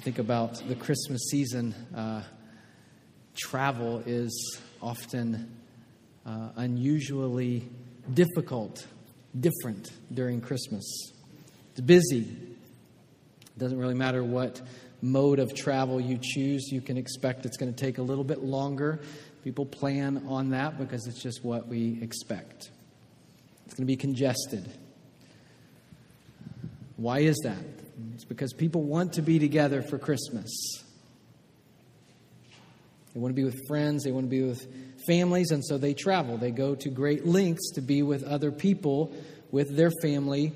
you think about the Christmas season, uh, travel is often uh, unusually difficult, different during Christmas. It's busy. It doesn't really matter what mode of travel you choose, you can expect it's going to take a little bit longer. People plan on that because it's just what we expect. It's going to be congested. Why is that? It's because people want to be together for Christmas. They want to be with friends, they want to be with families, and so they travel. They go to great lengths to be with other people, with their family.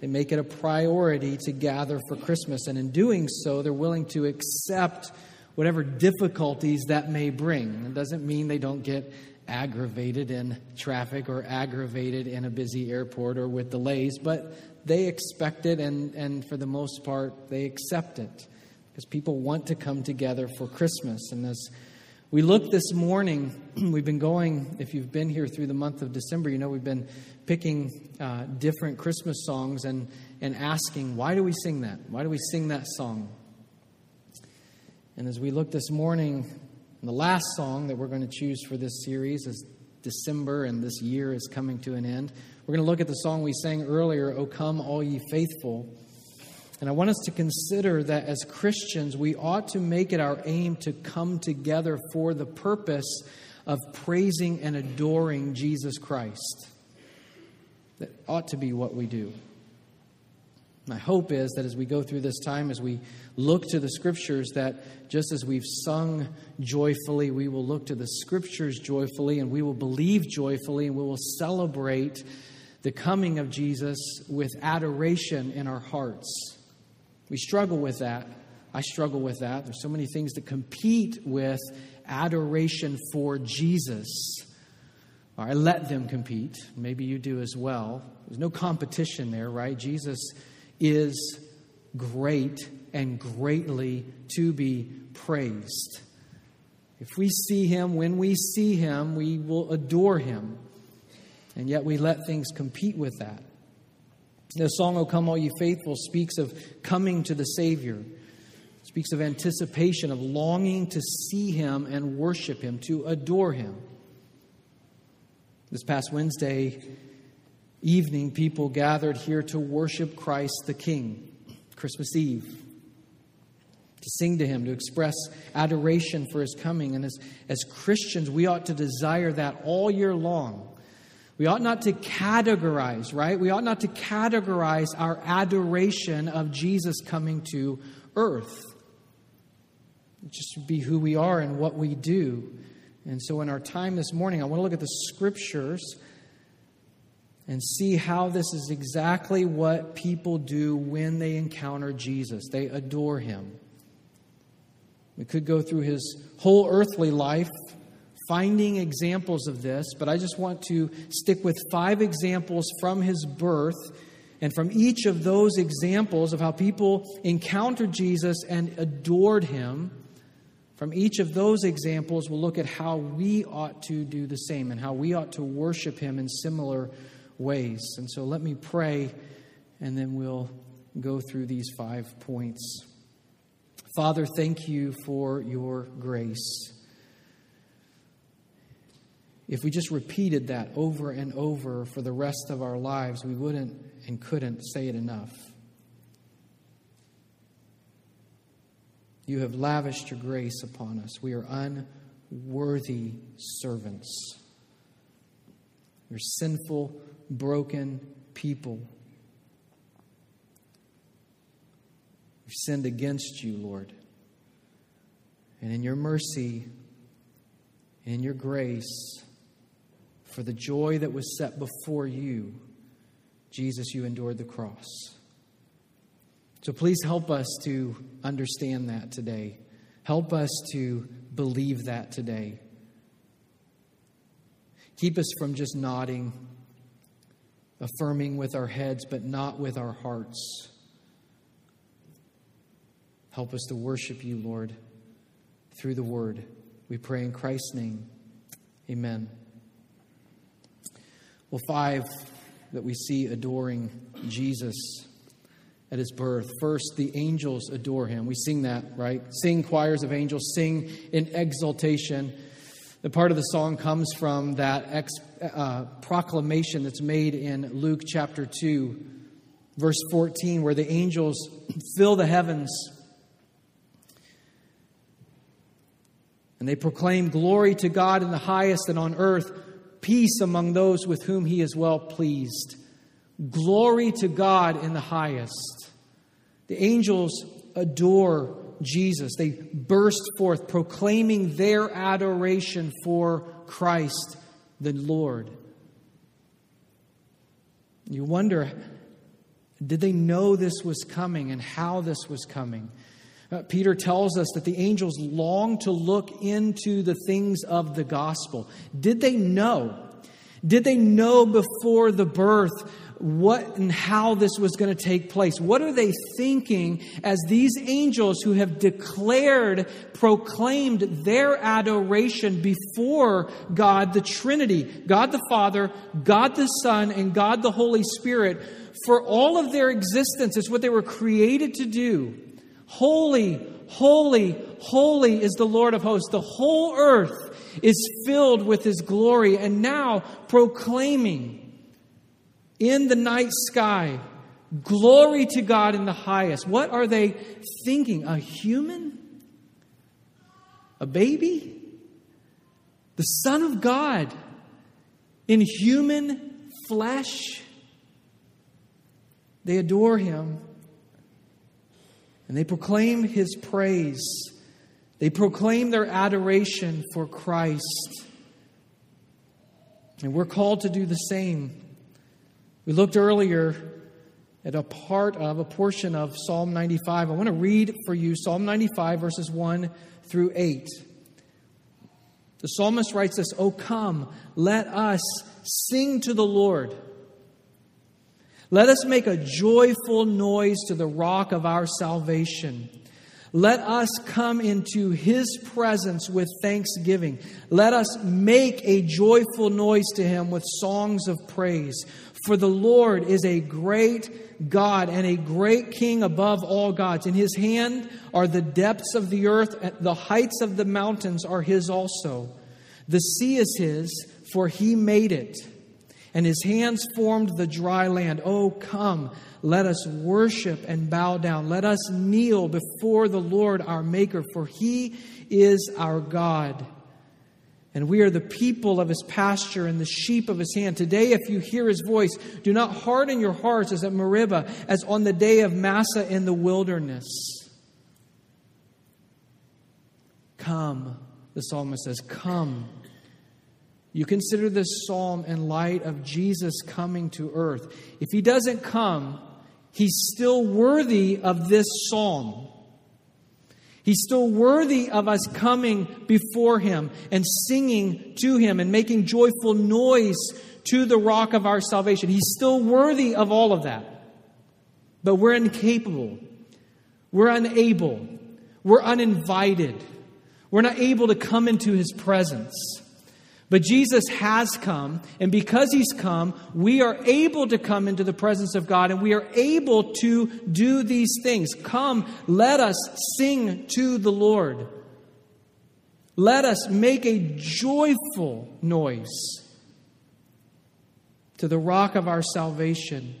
They make it a priority to gather for Christmas, and in doing so, they're willing to accept whatever difficulties that may bring. It doesn't mean they don't get aggravated in traffic or aggravated in a busy airport or with delays, but they expect it, and, and for the most part, they accept it because people want to come together for Christmas. And as we look this morning, we've been going, if you've been here through the month of December, you know we've been picking uh, different Christmas songs and, and asking, why do we sing that? Why do we sing that song? And as we look this morning, the last song that we're going to choose for this series is December, and this year is coming to an end. We're going to look at the song we sang earlier, O Come, All Ye Faithful. And I want us to consider that as Christians, we ought to make it our aim to come together for the purpose of praising and adoring Jesus Christ. That ought to be what we do. My hope is that as we go through this time, as we look to the scriptures, that just as we've sung joyfully, we will look to the scriptures joyfully and we will believe joyfully and we will celebrate the coming of Jesus with adoration in our hearts. We struggle with that. I struggle with that. There's so many things to compete with adoration for Jesus. I let them compete. Maybe you do as well. There's no competition there, right? Jesus is great and greatly to be praised. If we see him, when we see him, we will adore him. And yet we let things compete with that. The song, O Come All Ye Faithful, speaks of coming to the Savior, speaks of anticipation, of longing to see Him and worship Him, to adore Him. This past Wednesday evening, people gathered here to worship Christ the King, Christmas Eve, to sing to Him, to express adoration for His coming. And as, as Christians, we ought to desire that all year long. We ought not to categorize, right? We ought not to categorize our adoration of Jesus coming to earth. Just be who we are and what we do. And so, in our time this morning, I want to look at the scriptures and see how this is exactly what people do when they encounter Jesus. They adore him. We could go through his whole earthly life finding examples of this, but I just want to stick with five examples from his birth. And from each of those examples of how people encountered Jesus and adored him, from each of those examples, we'll look at how we ought to do the same and how we ought to worship him in similar ways. And so let me pray, and then we'll go through these five points. Father, thank you for your grace if we just repeated that over and over for the rest of our lives, we wouldn't and couldn't say it enough. You have lavished your grace upon us. We are unworthy servants. We're sinful, broken people. We've sinned against you, Lord. And in your mercy, in your grace, for the joy that was set before you, Jesus, you endured the cross. So please help us to understand that today. Help us to believe that today. Keep us from just nodding, affirming with our heads, but not with our hearts. Help us to worship you, Lord, through the word. We pray in Christ's name. Amen. Well, five that we see adoring Jesus at his birth. First, the angels adore him. We sing that, right? Sing choirs of angels, sing in exultation. The part of the song comes from that ex, uh, proclamation that's made in Luke chapter 2, verse 14, where the angels fill the heavens and they proclaim glory to God in the highest and on earth, peace among those with whom he is well pleased. Glory to God in the highest. The angels adore Jesus. They burst forth proclaiming their adoration for Christ the Lord. You wonder did they know this was coming and how this was coming? Uh, Peter tells us that the angels long to look into the things of the gospel. Did they know? Did they know before the birth what and how this was going to take place. What are they thinking as these angels who have declared, proclaimed their adoration before God the Trinity, God the Father, God the Son, and God the Holy Spirit, for all of their existence is what they were created to do. Holy, holy, holy is the Lord of hosts. The whole earth is filled with his glory, and now proclaiming in the night sky. Glory to God in the highest. What are they thinking? A human? A baby? The Son of God in human flesh? They adore him and they proclaim his praise. They proclaim their adoration for Christ. And we're called to do the same. We looked earlier at a part of, a portion of Psalm 95. I want to read for you Psalm 95, verses 1 through 8. The psalmist writes this Oh, come, let us sing to the Lord. Let us make a joyful noise to the rock of our salvation. Let us come into his presence with thanksgiving. Let us make a joyful noise to him with songs of praise. For the Lord is a great God and a great King above all gods. In his hand are the depths of the earth, the heights of the mountains are his also. The sea is his, for he made it, and his hands formed the dry land. Oh, come, let us worship and bow down. Let us kneel before the Lord our Maker, for he is our God and we are the people of his pasture and the sheep of his hand. Today, if you hear his voice, do not harden your hearts as at Meribah, as on the day of Massah in the wilderness. Come, the psalmist says, Come. You consider this psalm in light of Jesus coming to earth. If he doesn't come, he's still worthy of this psalm. He's still worthy of us coming before Him and singing to Him and making joyful noise to the rock of our salvation. He's still worthy of all of that. But we're incapable. We're unable. We're uninvited. We're not able to come into His presence. But Jesus has come, and because he's come, we are able to come into the presence of God and we are able to do these things. Come, let us sing to the Lord. Let us make a joyful noise to the rock of our salvation,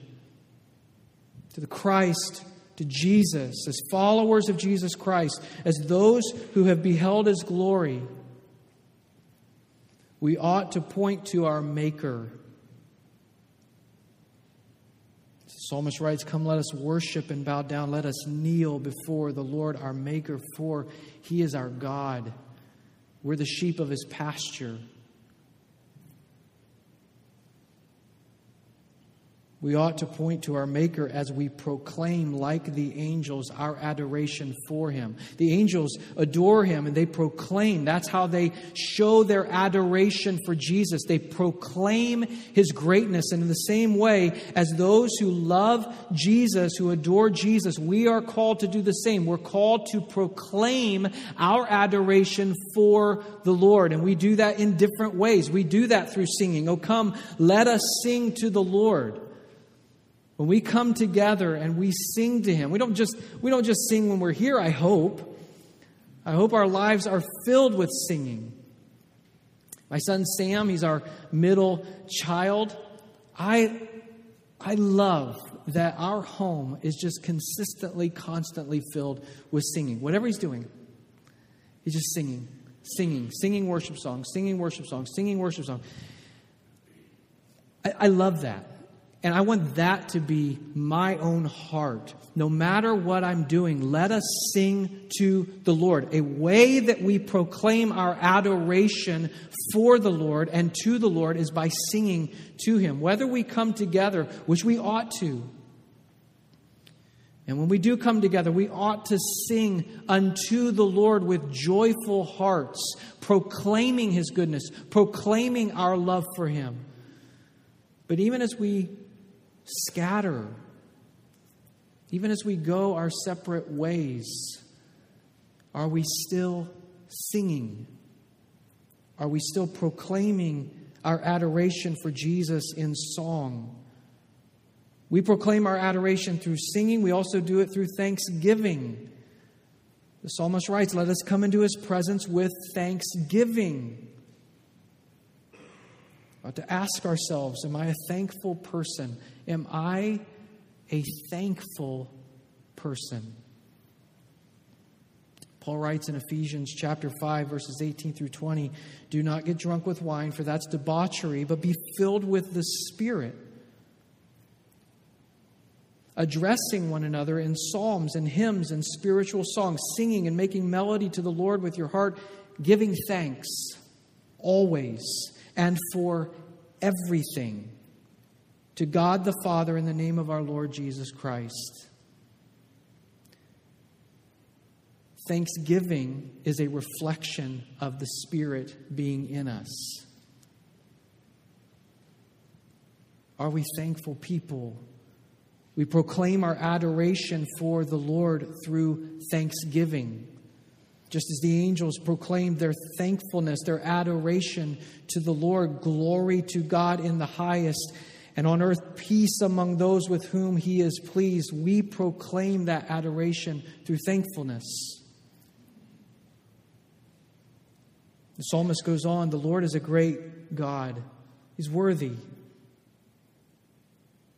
to the Christ, to Jesus, as followers of Jesus Christ, as those who have beheld his glory we ought to point to our Maker. The psalmist writes, Come, let us worship and bow down. Let us kneel before the Lord our Maker, for he is our God. We're the sheep of his pasture. We ought to point to our Maker as we proclaim, like the angels, our adoration for Him. The angels adore Him and they proclaim. That's how they show their adoration for Jesus. They proclaim His greatness. And in the same way as those who love Jesus, who adore Jesus, we are called to do the same. We're called to proclaim our adoration for the Lord. And we do that in different ways. We do that through singing. Oh, come, let us sing to the Lord. When we come together and we sing to him, we don't just we don't just sing when we're here, I hope. I hope our lives are filled with singing. My son Sam, he's our middle child. I I love that our home is just consistently, constantly filled with singing. Whatever he's doing, he's just singing, singing, singing worship songs, singing worship songs, singing worship songs. I, I love that. And I want that to be my own heart. No matter what I'm doing, let us sing to the Lord. A way that we proclaim our adoration for the Lord and to the Lord is by singing to Him. Whether we come together, which we ought to, and when we do come together, we ought to sing unto the Lord with joyful hearts, proclaiming His goodness, proclaiming our love for Him. But even as we scatter, even as we go our separate ways, are we still singing? Are we still proclaiming our adoration for Jesus in song? We proclaim our adoration through singing. We also do it through thanksgiving. The psalmist writes, Let us come into his presence with thanksgiving. Uh, to ask ourselves, Am I a thankful person? Am I a thankful person? Paul writes in Ephesians chapter 5 verses 18 through 20, do not get drunk with wine for that's debauchery, but be filled with the Spirit addressing one another in psalms and hymns and spiritual songs, singing and making melody to the Lord with your heart, giving thanks always and for everything to God the Father in the name of our Lord Jesus Christ. Thanksgiving is a reflection of the Spirit being in us. Are we thankful people? We proclaim our adoration for the Lord through thanksgiving. Just as the angels proclaimed their thankfulness, their adoration to the Lord, glory to God in the highest, and on earth peace among those with whom he is pleased, we proclaim that adoration through thankfulness. The psalmist goes on The Lord is a great God, He's worthy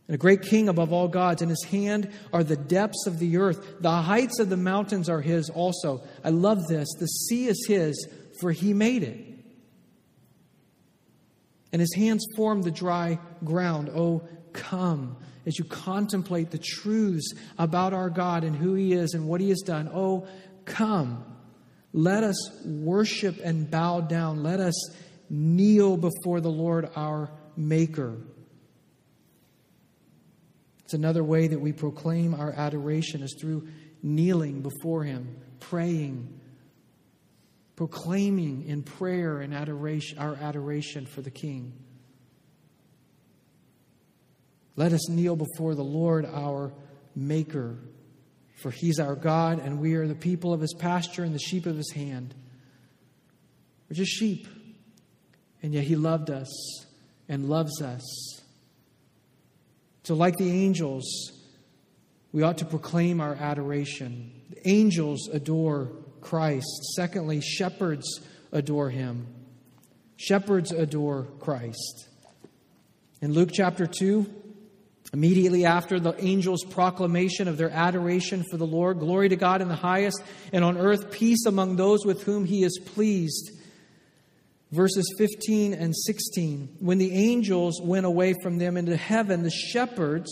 and a great king above all gods. In his hand are the depths of the earth. The heights of the mountains are his also. I love this. The sea is his, for he made it. And his hands formed the dry ground. Oh, come as you contemplate the truths about our God and who he is and what he has done. Oh, come. Let us worship and bow down. Let us kneel before the Lord our Maker. It's another way that we proclaim our adoration is through kneeling before Him, praying, proclaiming in prayer and adoration our adoration for the King. Let us kneel before the Lord our Maker, for He's our God, and we are the people of His pasture and the sheep of His hand. We're just sheep, and yet He loved us and loves us so, like the angels, we ought to proclaim our adoration. The angels adore Christ. Secondly, shepherds adore him. Shepherds adore Christ. In Luke chapter 2, immediately after the angels' proclamation of their adoration for the Lord, glory to God in the highest, and on earth peace among those with whom he is pleased verses 15 and 16. When the angels went away from them into heaven, the shepherds,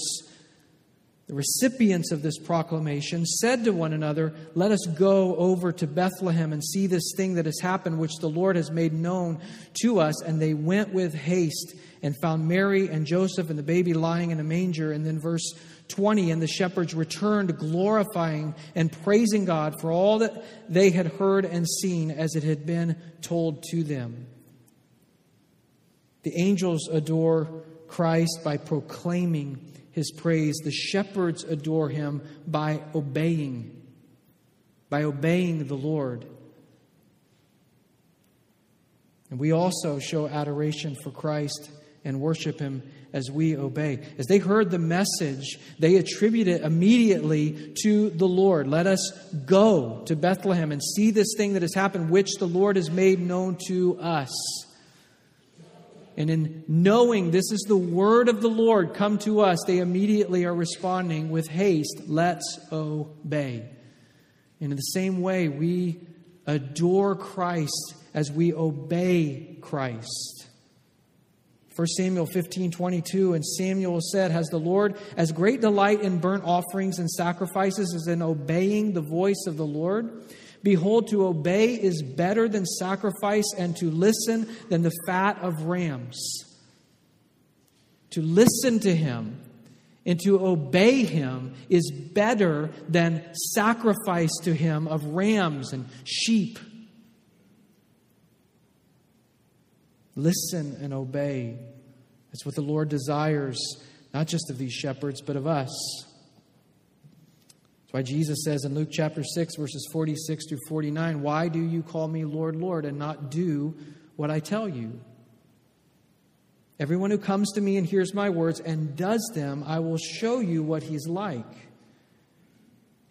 the recipients of this proclamation, said to one another, Let us go over to Bethlehem and see this thing that has happened, which the Lord has made known to us. And they went with haste and found Mary and Joseph and the baby lying in a manger. And then verse 20 and the shepherds returned glorifying and praising God for all that they had heard and seen as it had been told to them. The angels adore Christ by proclaiming his praise. The shepherds adore him by obeying, by obeying the Lord. And we also show adoration for Christ and worship him as we obey. As they heard the message, they attributed it immediately to the Lord. Let us go to Bethlehem and see this thing that has happened, which the Lord has made known to us. And in knowing this is the word of the Lord come to us, they immediately are responding with haste, let's obey. And in the same way, we adore Christ as we obey Christ. 1 Samuel 15, 22, and Samuel said, Has the Lord as great delight in burnt offerings and sacrifices as in obeying the voice of the Lord? Behold, to obey is better than sacrifice, and to listen than the fat of rams. To listen to him and to obey him is better than sacrifice to him of rams and sheep. Listen and obey. That's what the Lord desires, not just of these shepherds, but of us. That's why Jesus says in Luke chapter 6, verses 46 through 49, Why do you call me Lord, Lord, and not do what I tell you? Everyone who comes to me and hears my words and does them, I will show you what he's like.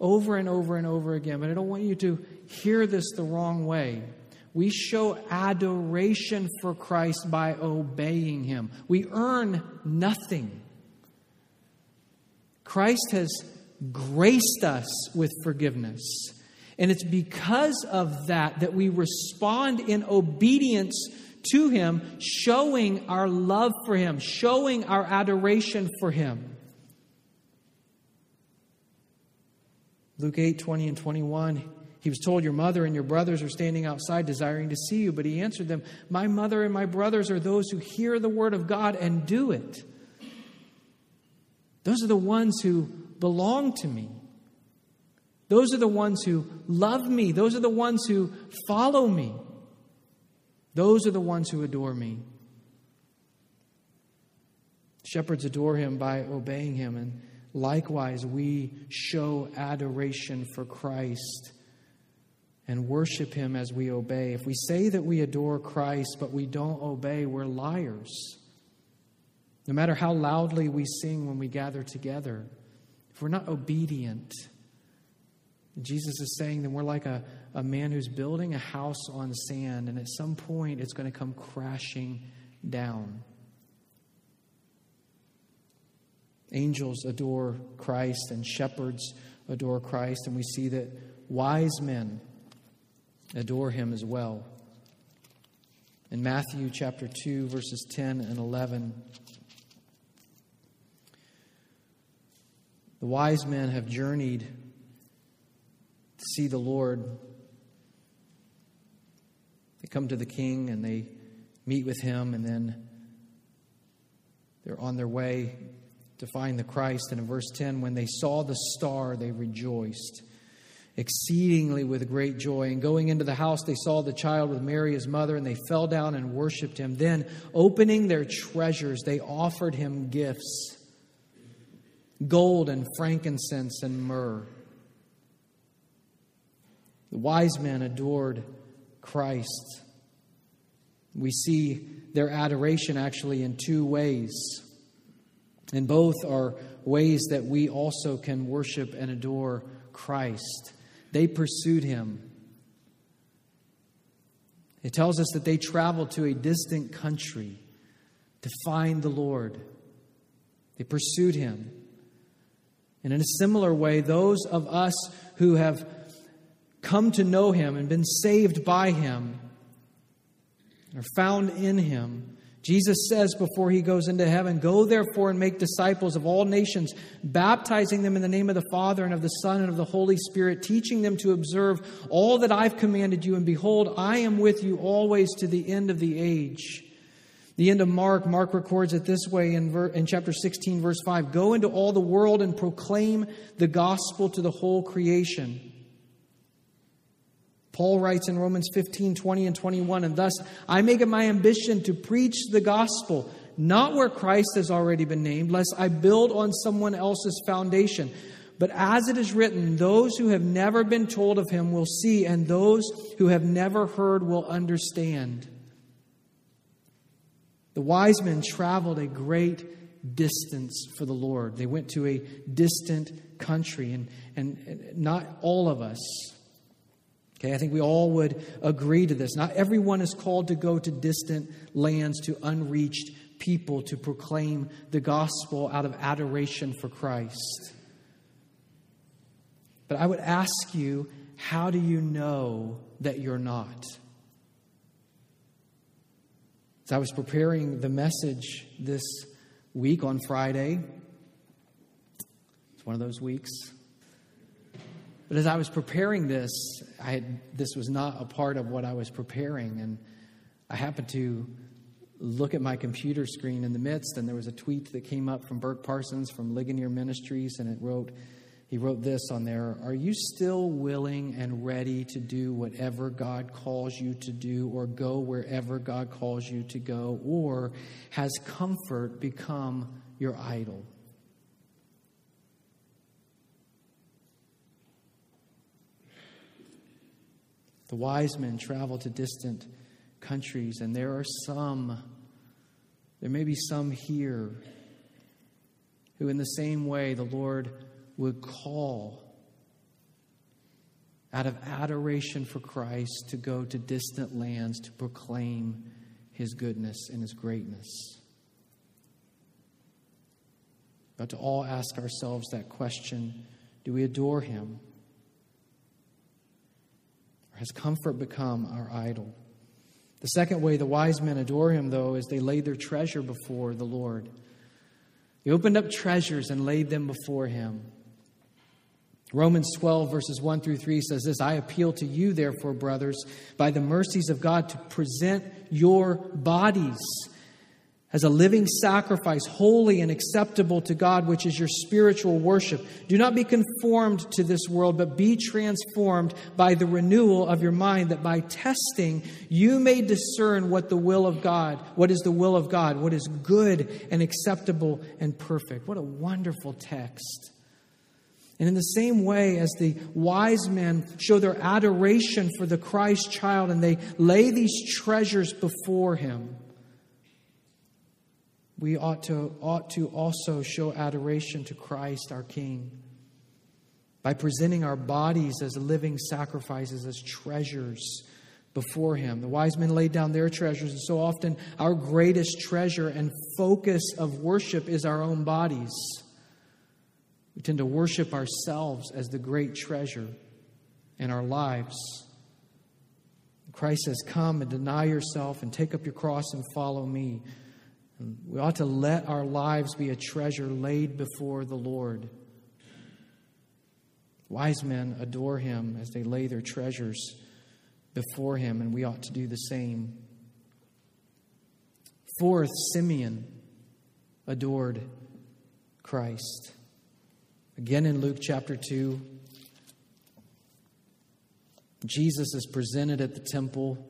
over and over and over again, but I don't want you to hear this the wrong way. We show adoration for Christ by obeying Him. We earn nothing. Christ has graced us with forgiveness. And it's because of that that we respond in obedience to Him, showing our love for Him, showing our adoration for Him. Luke 8 20 and 21. He was told, Your mother and your brothers are standing outside desiring to see you. But he answered them, My mother and my brothers are those who hear the word of God and do it. Those are the ones who belong to me. Those are the ones who love me. Those are the ones who follow me. Those are the ones who adore me. Shepherds adore him by obeying him, and likewise, we show adoration for Christ and worship him as we obey. If we say that we adore Christ but we don't obey, we're liars. No matter how loudly we sing when we gather together, if we're not obedient, Jesus is saying that we're like a, a man who's building a house on sand, and at some point it's going to come crashing down. Angels adore Christ, and shepherds adore Christ, and we see that wise men adore him as well. In Matthew chapter 2, verses 10 and 11, the wise men have journeyed to see the Lord. They come to the king and they meet with him, and then they're on their way to find the Christ. And in verse 10, when they saw the star, they rejoiced exceedingly with great joy. And going into the house, they saw the child with Mary, his mother, and they fell down and worshiped him. Then, opening their treasures, they offered him gifts gold and frankincense and myrrh. The wise men adored Christ. We see their adoration actually in two ways. And both are ways that we also can worship and adore Christ. They pursued him. It tells us that they traveled to a distant country to find the Lord. They pursued him. And in a similar way, those of us who have come to know him and been saved by him are found in him Jesus says before he goes into heaven, Go therefore and make disciples of all nations, baptizing them in the name of the Father and of the Son and of the Holy Spirit, teaching them to observe all that I've commanded you. And behold, I am with you always to the end of the age. The end of Mark, Mark records it this way in, ver, in chapter 16, verse 5 Go into all the world and proclaim the gospel to the whole creation. Paul writes in Romans 15, 20, and 21, and thus I make it my ambition to preach the gospel, not where Christ has already been named, lest I build on someone else's foundation. But as it is written, those who have never been told of him will see, and those who have never heard will understand. The wise men traveled a great distance for the Lord. They went to a distant country, and, and not all of us Okay, I think we all would agree to this. Not everyone is called to go to distant lands, to unreached people, to proclaim the gospel out of adoration for Christ. But I would ask you, how do you know that you're not? As I was preparing the message this week on Friday, it's one of those weeks but as I was preparing this, I had, this was not a part of what I was preparing. And I happened to look at my computer screen in the midst, and there was a tweet that came up from Burk Parsons from Ligonier Ministries, and it wrote, he wrote this on there Are you still willing and ready to do whatever God calls you to do, or go wherever God calls you to go? Or has comfort become your idol? The wise men travel to distant countries, and there are some, there may be some here, who, in the same way, the Lord would call out of adoration for Christ to go to distant lands to proclaim his goodness and his greatness. But to all ask ourselves that question do we adore him? Has comfort become our idol? The second way the wise men adore him, though, is they laid their treasure before the Lord. They opened up treasures and laid them before him. Romans 12, verses 1 through 3 says this I appeal to you, therefore, brothers, by the mercies of God, to present your bodies as a living sacrifice, holy and acceptable to God, which is your spiritual worship. Do not be conformed to this world, but be transformed by the renewal of your mind, that by testing you may discern what the will of God, what is the will of God, what is good and acceptable and perfect. What a wonderful text. And in the same way as the wise men show their adoration for the Christ child and they lay these treasures before him, we ought to, ought to also show adoration to Christ our King by presenting our bodies as living sacrifices, as treasures before Him. The wise men laid down their treasures, and so often our greatest treasure and focus of worship is our own bodies. We tend to worship ourselves as the great treasure in our lives. Christ says, Come and deny yourself and take up your cross and follow me. We ought to let our lives be a treasure laid before the Lord. Wise men adore him as they lay their treasures before him, and we ought to do the same. Fourth, Simeon adored Christ. Again in Luke chapter 2, Jesus is presented at the temple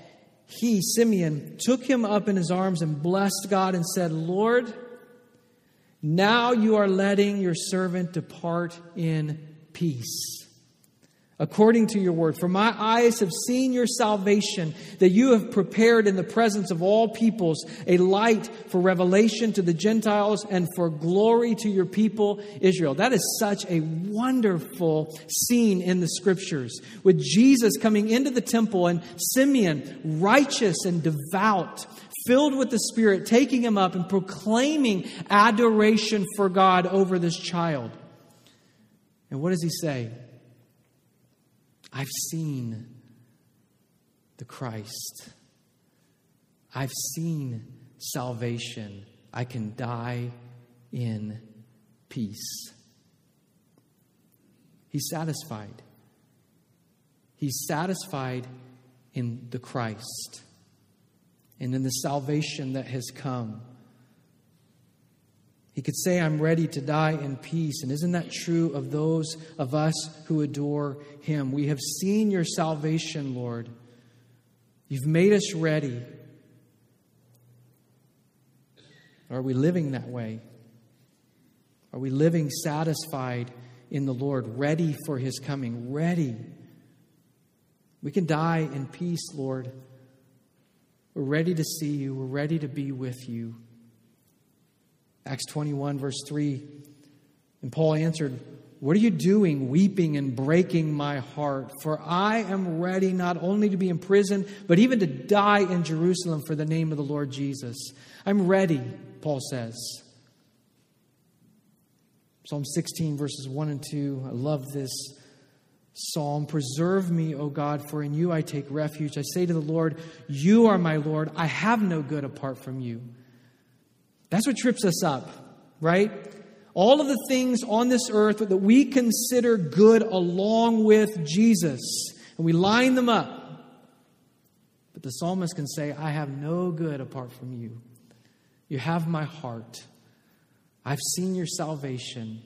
he, Simeon, took him up in his arms and blessed God and said, Lord, now you are letting your servant depart in peace according to your word. For my eyes have seen your salvation, that you have prepared in the presence of all peoples a light for revelation to the Gentiles and for glory to your people Israel. That is such a wonderful scene in the scriptures with Jesus coming into the temple and Simeon, righteous and devout, filled with the Spirit, taking him up and proclaiming adoration for God over this child. And what does he say? I've seen the Christ. I've seen salvation. I can die in peace. He's satisfied. He's satisfied in the Christ and in the salvation that has come. He could say, I'm ready to die in peace. And isn't that true of those of us who adore Him? We have seen your salvation, Lord. You've made us ready. Are we living that way? Are we living satisfied in the Lord, ready for His coming? Ready. We can die in peace, Lord. We're ready to see you, we're ready to be with you. Acts 21, verse 3. And Paul answered, What are you doing, weeping and breaking my heart? For I am ready not only to be imprisoned, but even to die in Jerusalem for the name of the Lord Jesus. I'm ready, Paul says. Psalm 16, verses 1 and 2. I love this psalm. Preserve me, O God, for in you I take refuge. I say to the Lord, You are my Lord. I have no good apart from you. That's what trips us up, right? All of the things on this earth that we consider good along with Jesus, and we line them up. But the psalmist can say, I have no good apart from you. You have my heart. I've seen your salvation.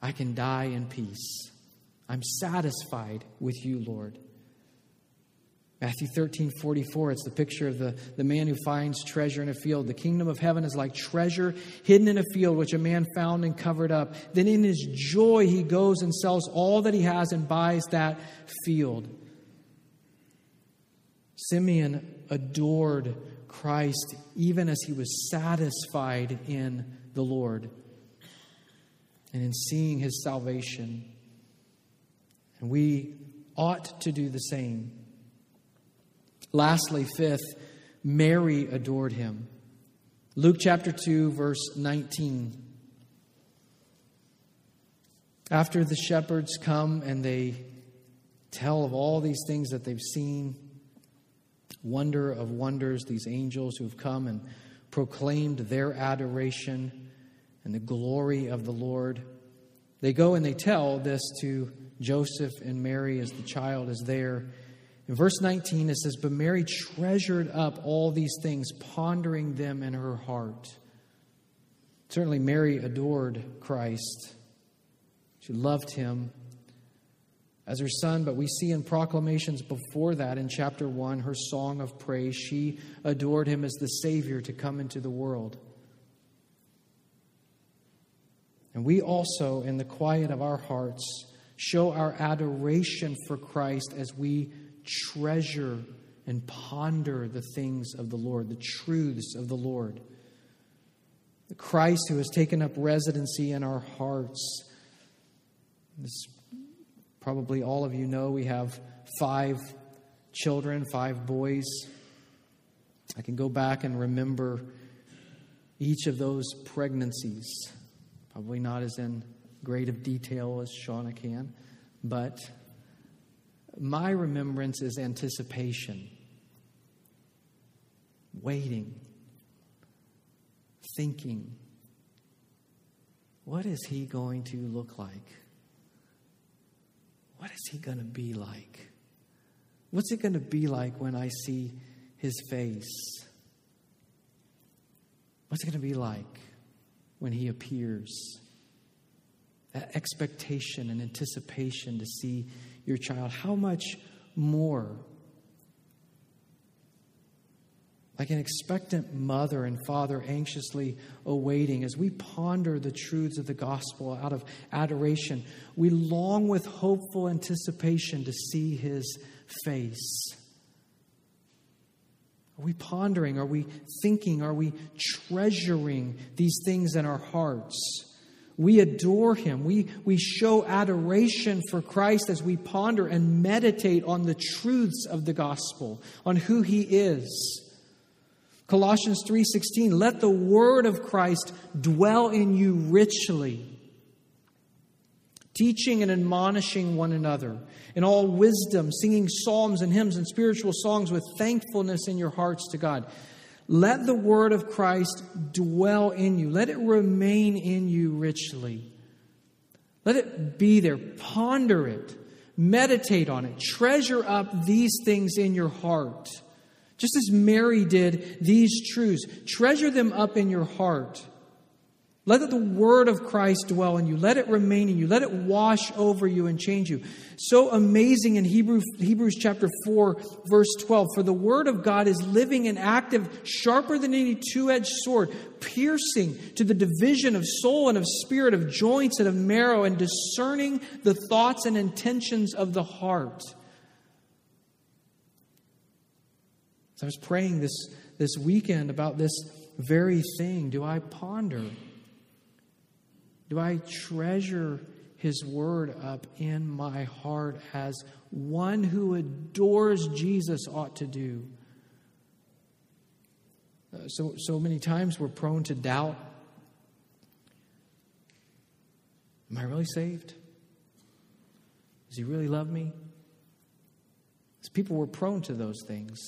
I can die in peace. I'm satisfied with you, Lord. Matthew 13, 44, it's the picture of the, the man who finds treasure in a field. The kingdom of heaven is like treasure hidden in a field, which a man found and covered up. Then in his joy, he goes and sells all that he has and buys that field. Simeon adored Christ even as he was satisfied in the Lord and in seeing his salvation. And we ought to do the same. Lastly, fifth, Mary adored him. Luke chapter 2, verse 19. After the shepherds come and they tell of all these things that they've seen, wonder of wonders, these angels who have come and proclaimed their adoration and the glory of the Lord, they go and they tell this to Joseph and Mary as the child is there. In verse 19, it says, But Mary treasured up all these things, pondering them in her heart. Certainly, Mary adored Christ. She loved him as her son, but we see in proclamations before that in chapter 1, her song of praise, she adored him as the Savior to come into the world. And we also, in the quiet of our hearts, show our adoration for Christ as we treasure and ponder the things of the Lord, the truths of the Lord. The Christ who has taken up residency in our hearts. This, probably all of you know we have five children, five boys. I can go back and remember each of those pregnancies. Probably not as in great of detail as Shauna can, but my remembrance is anticipation, waiting, thinking. What is he going to look like? What is he going to be like? What's it going to be like when I see his face? What's it going to be like when he appears? That expectation and anticipation to see your child, how much more? Like an expectant mother and father anxiously awaiting, as we ponder the truths of the gospel out of adoration, we long with hopeful anticipation to see his face. Are we pondering? Are we thinking? Are we treasuring these things in our hearts? We adore him. We, we show adoration for Christ as we ponder and meditate on the truths of the gospel, on who he is. Colossians 3:16 Let the word of Christ dwell in you richly teaching and admonishing one another in all wisdom singing psalms and hymns and spiritual songs with thankfulness in your hearts to God let the word of Christ dwell in you. Let it remain in you richly. Let it be there. Ponder it. Meditate on it. Treasure up these things in your heart. Just as Mary did these truths, treasure them up in your heart. Let the word of Christ dwell in you. Let it remain in you. Let it wash over you and change you. So amazing in Hebrew, Hebrews chapter 4, verse 12. For the word of God is living and active, sharper than any two edged sword, piercing to the division of soul and of spirit, of joints and of marrow, and discerning the thoughts and intentions of the heart. As I was praying this, this weekend about this very thing, do I ponder? Do I treasure His Word up in my heart as one who adores Jesus ought to do? Uh, so, so many times we're prone to doubt. Am I really saved? Does He really love me? As people were prone to those things.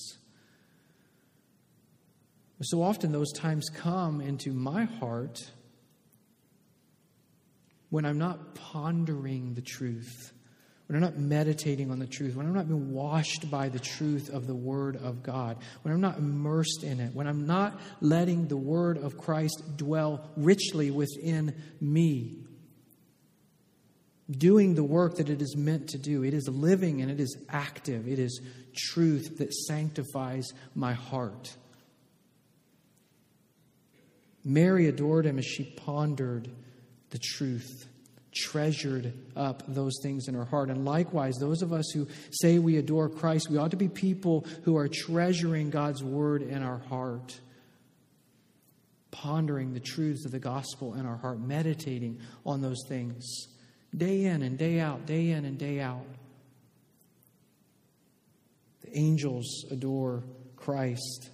So often those times come into my heart when I'm not pondering the truth, when I'm not meditating on the truth, when I'm not being washed by the truth of the Word of God, when I'm not immersed in it, when I'm not letting the Word of Christ dwell richly within me, doing the work that it is meant to do. It is living and it is active, it is truth that sanctifies my heart. Mary adored him as she pondered the truth, treasured up those things in her heart. And likewise, those of us who say we adore Christ, we ought to be people who are treasuring God's word in our heart, pondering the truths of the gospel in our heart, meditating on those things day in and day out, day in and day out. The angels adore Christ.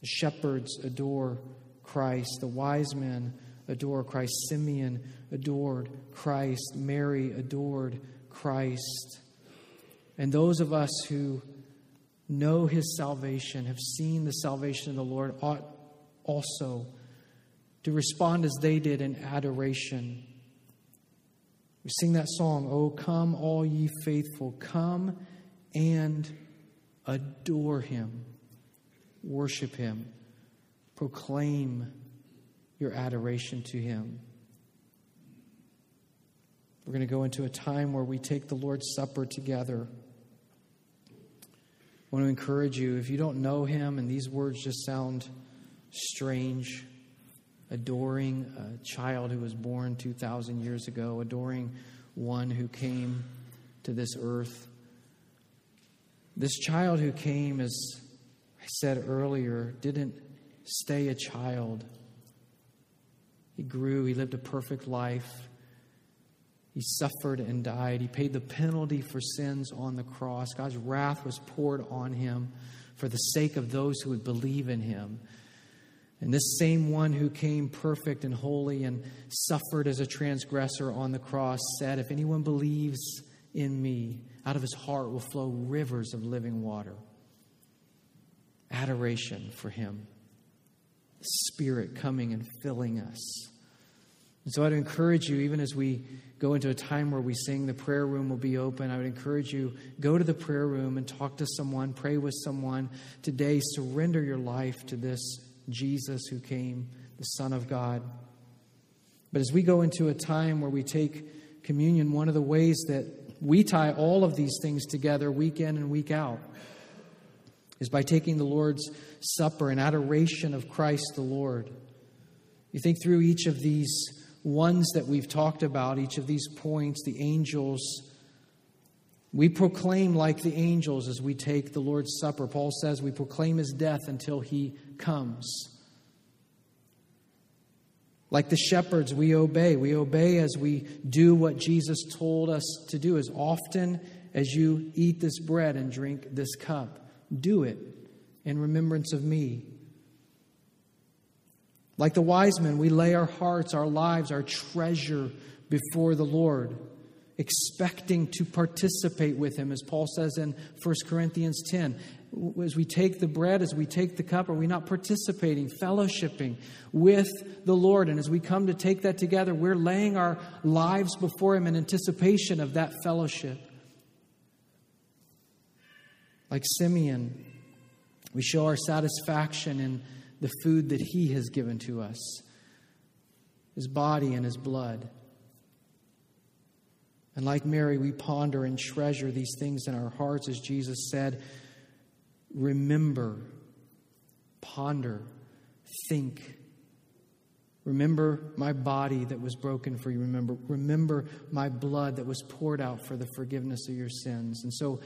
The shepherds adore Christ. The wise men adore Christ. Simeon adored Christ. Mary adored Christ. And those of us who know his salvation, have seen the salvation of the Lord, ought also to respond as they did in adoration. We sing that song, Oh, come, all ye faithful, come and adore him, worship him. Proclaim your adoration to Him. We're going to go into a time where we take the Lord's Supper together. I want to encourage you if you don't know Him and these words just sound strange, adoring a child who was born 2,000 years ago, adoring one who came to this earth. This child who came, as I said earlier, didn't stay a child. He grew, he lived a perfect life. He suffered and died. He paid the penalty for sins on the cross. God's wrath was poured on him for the sake of those who would believe in him. And this same one who came perfect and holy and suffered as a transgressor on the cross said, If anyone believes in me, out of his heart will flow rivers of living water. Adoration for him. Spirit coming and filling us. And so I'd encourage you, even as we go into a time where we sing, the prayer room will be open. I would encourage you, go to the prayer room and talk to someone, pray with someone. Today, surrender your life to this Jesus who came, the Son of God. But as we go into a time where we take communion, one of the ways that we tie all of these things together week in and week out is by taking the Lord's Supper in adoration of Christ the Lord. You think through each of these ones that we've talked about, each of these points, the angels. We proclaim like the angels as we take the Lord's Supper. Paul says we proclaim his death until he comes. Like the shepherds, we obey. We obey as we do what Jesus told us to do. As often as you eat this bread and drink this cup, do it in remembrance of me. Like the wise men, we lay our hearts, our lives, our treasure before the Lord, expecting to participate with Him, as Paul says in 1 Corinthians 10. As we take the bread, as we take the cup, are we not participating, fellowshipping with the Lord? And as we come to take that together, we're laying our lives before Him in anticipation of that fellowship. Like Simeon, we show our satisfaction in the food that He has given to us His body and His blood. And like Mary, we ponder and treasure these things in our hearts, as Jesus said remember, ponder, think. Remember my body that was broken for you. Remember, remember my blood that was poured out for the forgiveness of your sins. And so,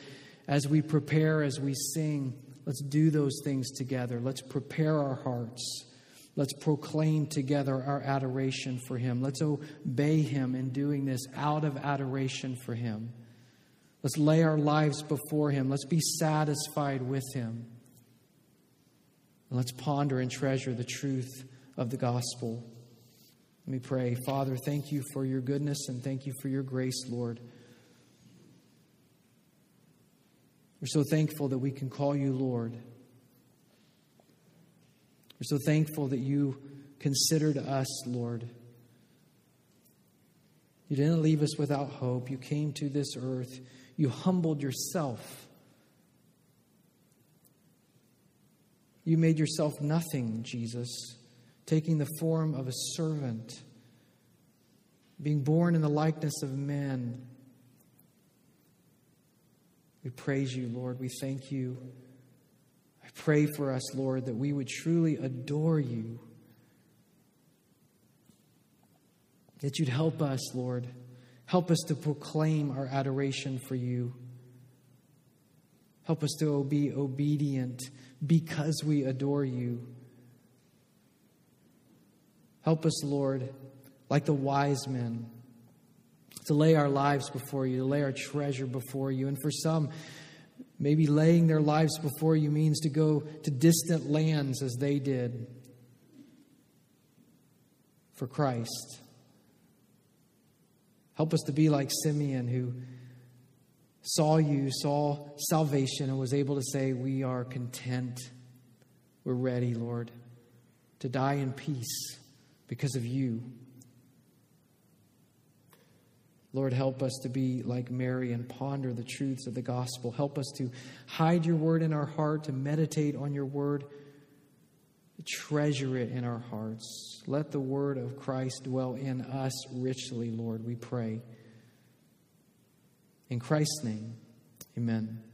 as we prepare, as we sing, let's do those things together. Let's prepare our hearts. Let's proclaim together our adoration for Him. Let's obey Him in doing this out of adoration for Him. Let's lay our lives before Him. Let's be satisfied with Him. And let's ponder and treasure the truth of the gospel. Let me pray. Father, thank you for your goodness and thank you for your grace, Lord. We're so thankful that we can call you Lord. We're so thankful that you considered us, Lord. You didn't leave us without hope. You came to this earth. You humbled yourself. You made yourself nothing, Jesus, taking the form of a servant, being born in the likeness of men we praise you, Lord. We thank you. I pray for us, Lord, that we would truly adore you. That you'd help us, Lord. Help us to proclaim our adoration for you. Help us to be obedient because we adore you. Help us, Lord, like the wise men to lay our lives before you, to lay our treasure before you. And for some, maybe laying their lives before you means to go to distant lands as they did for Christ. Help us to be like Simeon, who saw you, saw salvation, and was able to say, We are content. We're ready, Lord, to die in peace because of you. Lord, help us to be like Mary and ponder the truths of the gospel. Help us to hide your word in our heart, to meditate on your word, treasure it in our hearts. Let the word of Christ dwell in us richly, Lord, we pray. In Christ's name, amen.